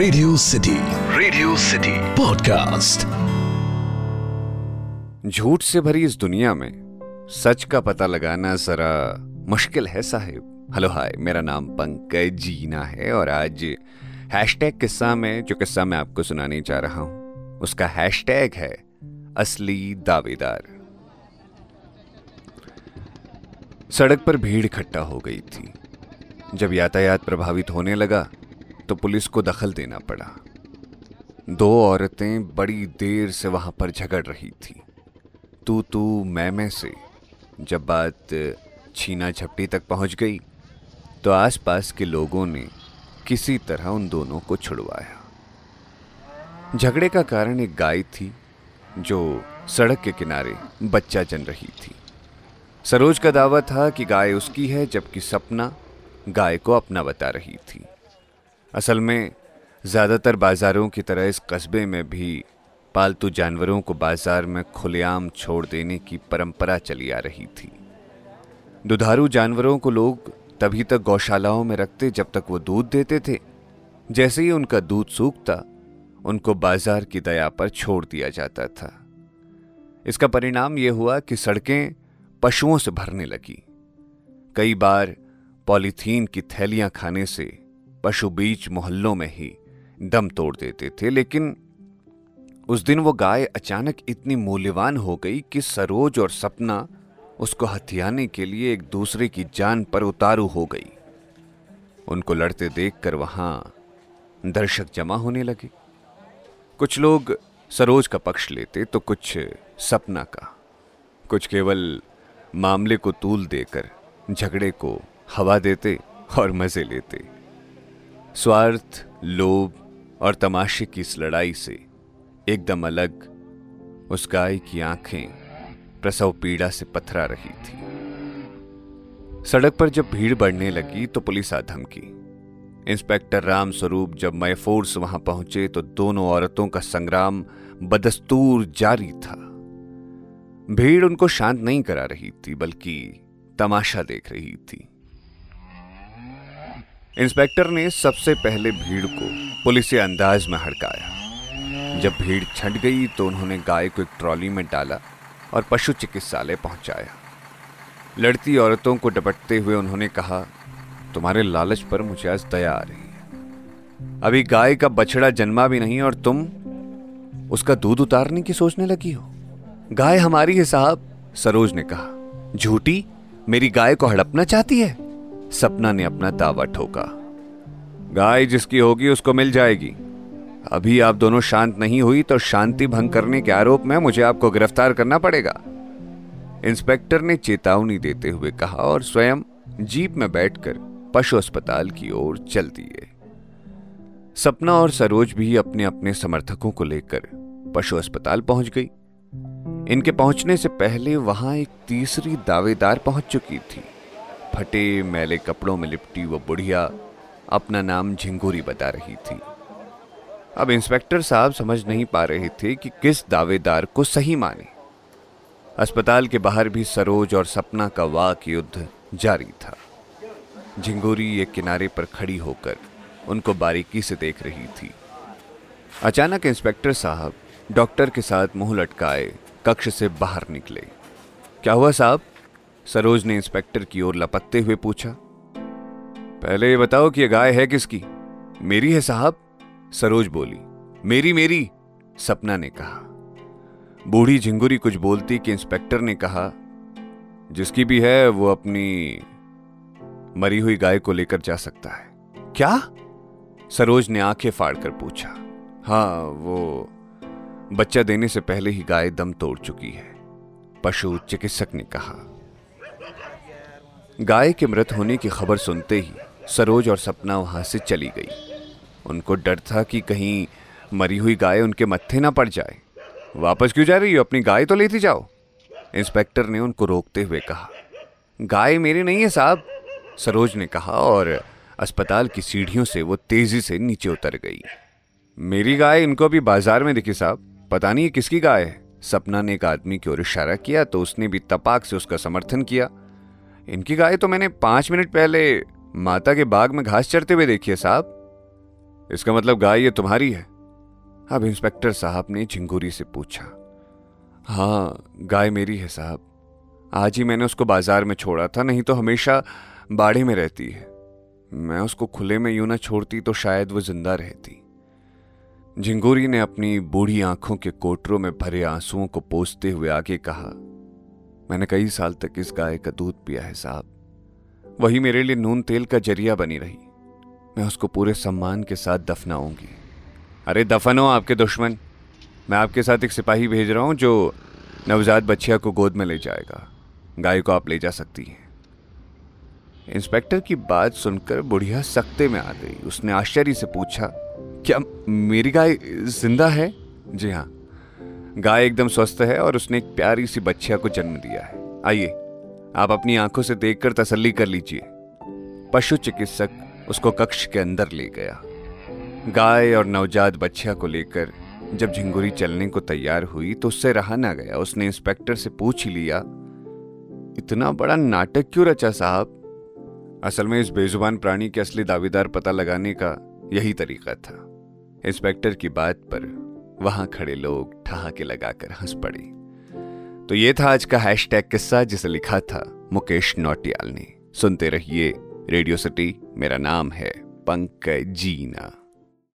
Radio city radio city podcast झूठ से भरी इस दुनिया में सच का पता लगाना जरा मुश्किल है साहिब। हेलो हाय मेरा नाम पंकज जीना है और आज हैशटैग किस्सा में जो किस्सा मैं आपको सुनाने जा रहा हूँ उसका हैशटैग है असली दावेदार। सड़क पर भीड़ इकट्ठा हो गई थी। जब यातायात प्रभावित होने लगा तो पुलिस को दखल देना पड़ा। दो औरतें बड़ी देर से वहाँ पर झगड़ रही थी। तू तू, मैं मैं से। जब बात छीना झपटी तक पहुँच गई तो आसपास के लोगों ने किसी तरह उन दोनों को छुड़वाया। झगड़े का कारण एक गाय थी, जो सड़क के किनारे बच्चा जन रही थी। सरोज का दावा था कि गाय उसकी है, जबकि सपना गाय को अपना बता रही थी। असल में, ज़्यादातर बाज़ारों की तरह इस कस्बे में भी पालतू जानवरों को बाज़ार में खुलेआम छोड़ देने की परंपरा चली आ रही थी। दुधारू जानवरों को लोग तभी तक गौशालाओं में रखते जब तक वो दूध देते थे। जैसे ही उनका दूध सूखता, उनको बाज़ार की दया पर छोड़ दिया जाता था। इसका परिणाम यह हुआ कि सड़कें पशुओं से भरने लगी। कई बार पॉलीथीन की थैलियाँ खाने से पशु बीच मोहल्लों में ही दम तोड़ देते थे, लेकिन उस दिन वो गाय अचानक इतनी मूल्यवान हो गई कि सरोज और सपना उसको हथियाने के लिए एक दूसरे की जान पर उतारू हो गई। उनको लड़ते देखकर वहाँ दर्शक जमा होने लगे। कुछ लोग सरोज का पक्ष लेते तो कुछ सपना का। कुछ केवल मामले को तूल देकर झगड़े को हवा देते और मज़े लेते। स्वार्थ, लोभ और तमाशे की इस लड़ाई से एकदम अलग उस गाय की आँखें प्रसव पीड़ा से पथरा रही थी। सड़क पर जब भीड़ बढ़ने लगी तो पुलिस आ धमकी। इंस्पेक्टर राम स्वरूप जब मय फोर्स वहाँ पहुँचे तो दोनों औरतों का संग्राम बदस्तूर जारी था। भीड़ उनको शांत नहीं करा रही थी, बल्कि तमाशा देख रही थी। इंस्पेक्टर ने सबसे पहले भीड़ को पुलिस अंदाज में हड़काया। जब भीड़ छट गई तो उन्होंने गाय को एक ट्रॉली में डाला और पशु चिकित्सालय पहुँचाया। लड़ती औरतों को डपटते हुए उन्होंने कहा, तुम्हारे लालच पर मुझे आज दया आ रही है। अभी गाय का बछड़ा जन्मा भी नहीं और तुम उसका दूध उतारने की सोचने लगी हो। गाय हमारी है साहब, सरोज ने कहा। झूठी? मेरी गाय को हड़पना चाहती है? सपना ने अपना दावा ठोका। गाय जिसकी होगी उसको मिल जाएगी। अभी आप दोनों शांत नहीं हुई तो शांति भंग करने के आरोप में मुझे आपको गिरफ़्तार करना पड़ेगा। इंस्पेक्टर ने चेतावनी देते हुए कहा और स्वयं जीप में बैठकर पशु अस्पताल की ओर चल दिए। सपना और सरोज भी अपने अपने समर्थकों को लेकर पशु अस्पताल पहुँच गई। इनके पहुँचने से पहले वहाँ एक तीसरी दावेदार पहुँच चुकी थी। फटे मैले कपड़ों में लिपटी वो बुढ़िया अपना नाम झिंगूरी बता रही थी। अब इंस्पेक्टर साहब समझ नहीं पा रहे थे कि किस दावेदार को सही माने। अस्पताल के बाहर भी सरोज और सपना का वाक युद्ध जारी था। झिंगोरी एक किनारे पर खड़ी होकर उनको बारीकी से देख रही थी। अचानक इंस्पेक्टर साहब डॉक्टर के साथ मुँह लटकाए, कक्ष से बाहर निकले। क्या हुआ साहब? सरोज ने इंस्पेक्टर की ओर लपकते हुए पूछा, पहले ये बताओ कि यह गाय है किसकी? मेरी है, साहब, सरोज बोली। मेरी मेरी, सपना ने कहा। बूढ़ी झिंगुरी कुछ बोलती कि इंस्पेक्टर ने कहा, जिसकी भी है, वो अपनी मरी हुई गाय को लेकर जा सकता है। क्या? सरोज ने आँखें फाड़कर पूछा। हाँ वो बच्चा देने से पहले ही गाय दम तोड़ चुकी है, पशु चिकित्सक ने कहा। गाय के मृत होने की खबर सुनते ही सरोज और सपना वहाँ से चली गई। उनको डर था कि कहीं मरी हुई गाय उनके मत्थे ना पड़ जाए। वापस क्यों जा रही हो? अपनी गाय तो लेती जाओ। इंस्पेक्टर ने उनको रोकते हुए कहा, गाय मेरी नहीं है साहब, सरोज ने कहा और अस्पताल की सीढ़ियों से वो तेज़ी से नीचे उतर गई। मेरी गाय इनको अभी बाज़ार में दिखी साहब। पता नहीं किसकी गाय है? सपना ने एक आदमी की ओर इशारा किया तो उसने भी तपाक से उसका समर्थन किया। इनकी गाय तो मैंने पाँच मिनट पहले माता के बाग में घास चरते हुए देखी है, साहब। इसका मतलब गाय ये तुम्हारी है। अब इंस्पेक्टर साहब ने झिंगुरी से पूछा हाँ गाय मेरी है, साहब। आज ही मैंने उसको बाज़ार में छोड़ा था, नहीं तो हमेशा बाड़े में रहती है। मैं उसको खुले में यूँ ना छोड़ती तो शायद वो ज़िंदा रहती। झिंगूरी ने अपनी बूढ़ी आँखों के कोटरों में भरे आंसुओं को पोसते हुए आगे कहा मैंने कई साल तक इस गाय का दूध पिया है साहब। वही मेरे लिए नून तेल का ज़रिया बनी रही। मैं उसको पूरे सम्मान के साथ दफनाऊँगी। अरे दफन हो आपके दुश्मन। मैं आपके साथ एक सिपाही भेज रहा हूँ जो नवजात बच्चिया को गोद में ले जाएगा। गाय को आप ले जा सकती हैं। इंस्पेक्टर की बात सुनकर बुढ़िया सख्ते में आ गई। उसने आश्चर्य से पूछा, क्या मेरी गाय ज़िंदा है? जी हाँ। गाय एकदम स्वस्थ है और उसने एक प्यारी सी बच्चिया को जन्म दिया है। आइए, आप अपनी आँखों से देखकर तसल्ली कर लीजिए। पशु चिकित्सक उसको कक्ष के अंदर ले गया। गाय और नवजात बच्चिया को लेकर जब झिंगुरी चलने को तैयार हुई तो उससे रहा ना गया। उसने इंस्पेक्टर से पूछ लिया, इतना बड़ा नाटक क्यों रचा साहब? असल में इस बेजुबान प्राणी के असली दावेदार पता लगाने का यही तरीका था। इंस्पेक्टर की बात पर वहाँ खड़े लोग ठहाके लगाकर हंस पड़े। तो ये था आज का हैश किस्सा, जिसे लिखा था मुकेश नौटियाल ने। सुनते रहिए रेडियो सिटी, मेरा नाम है पंकज जीना।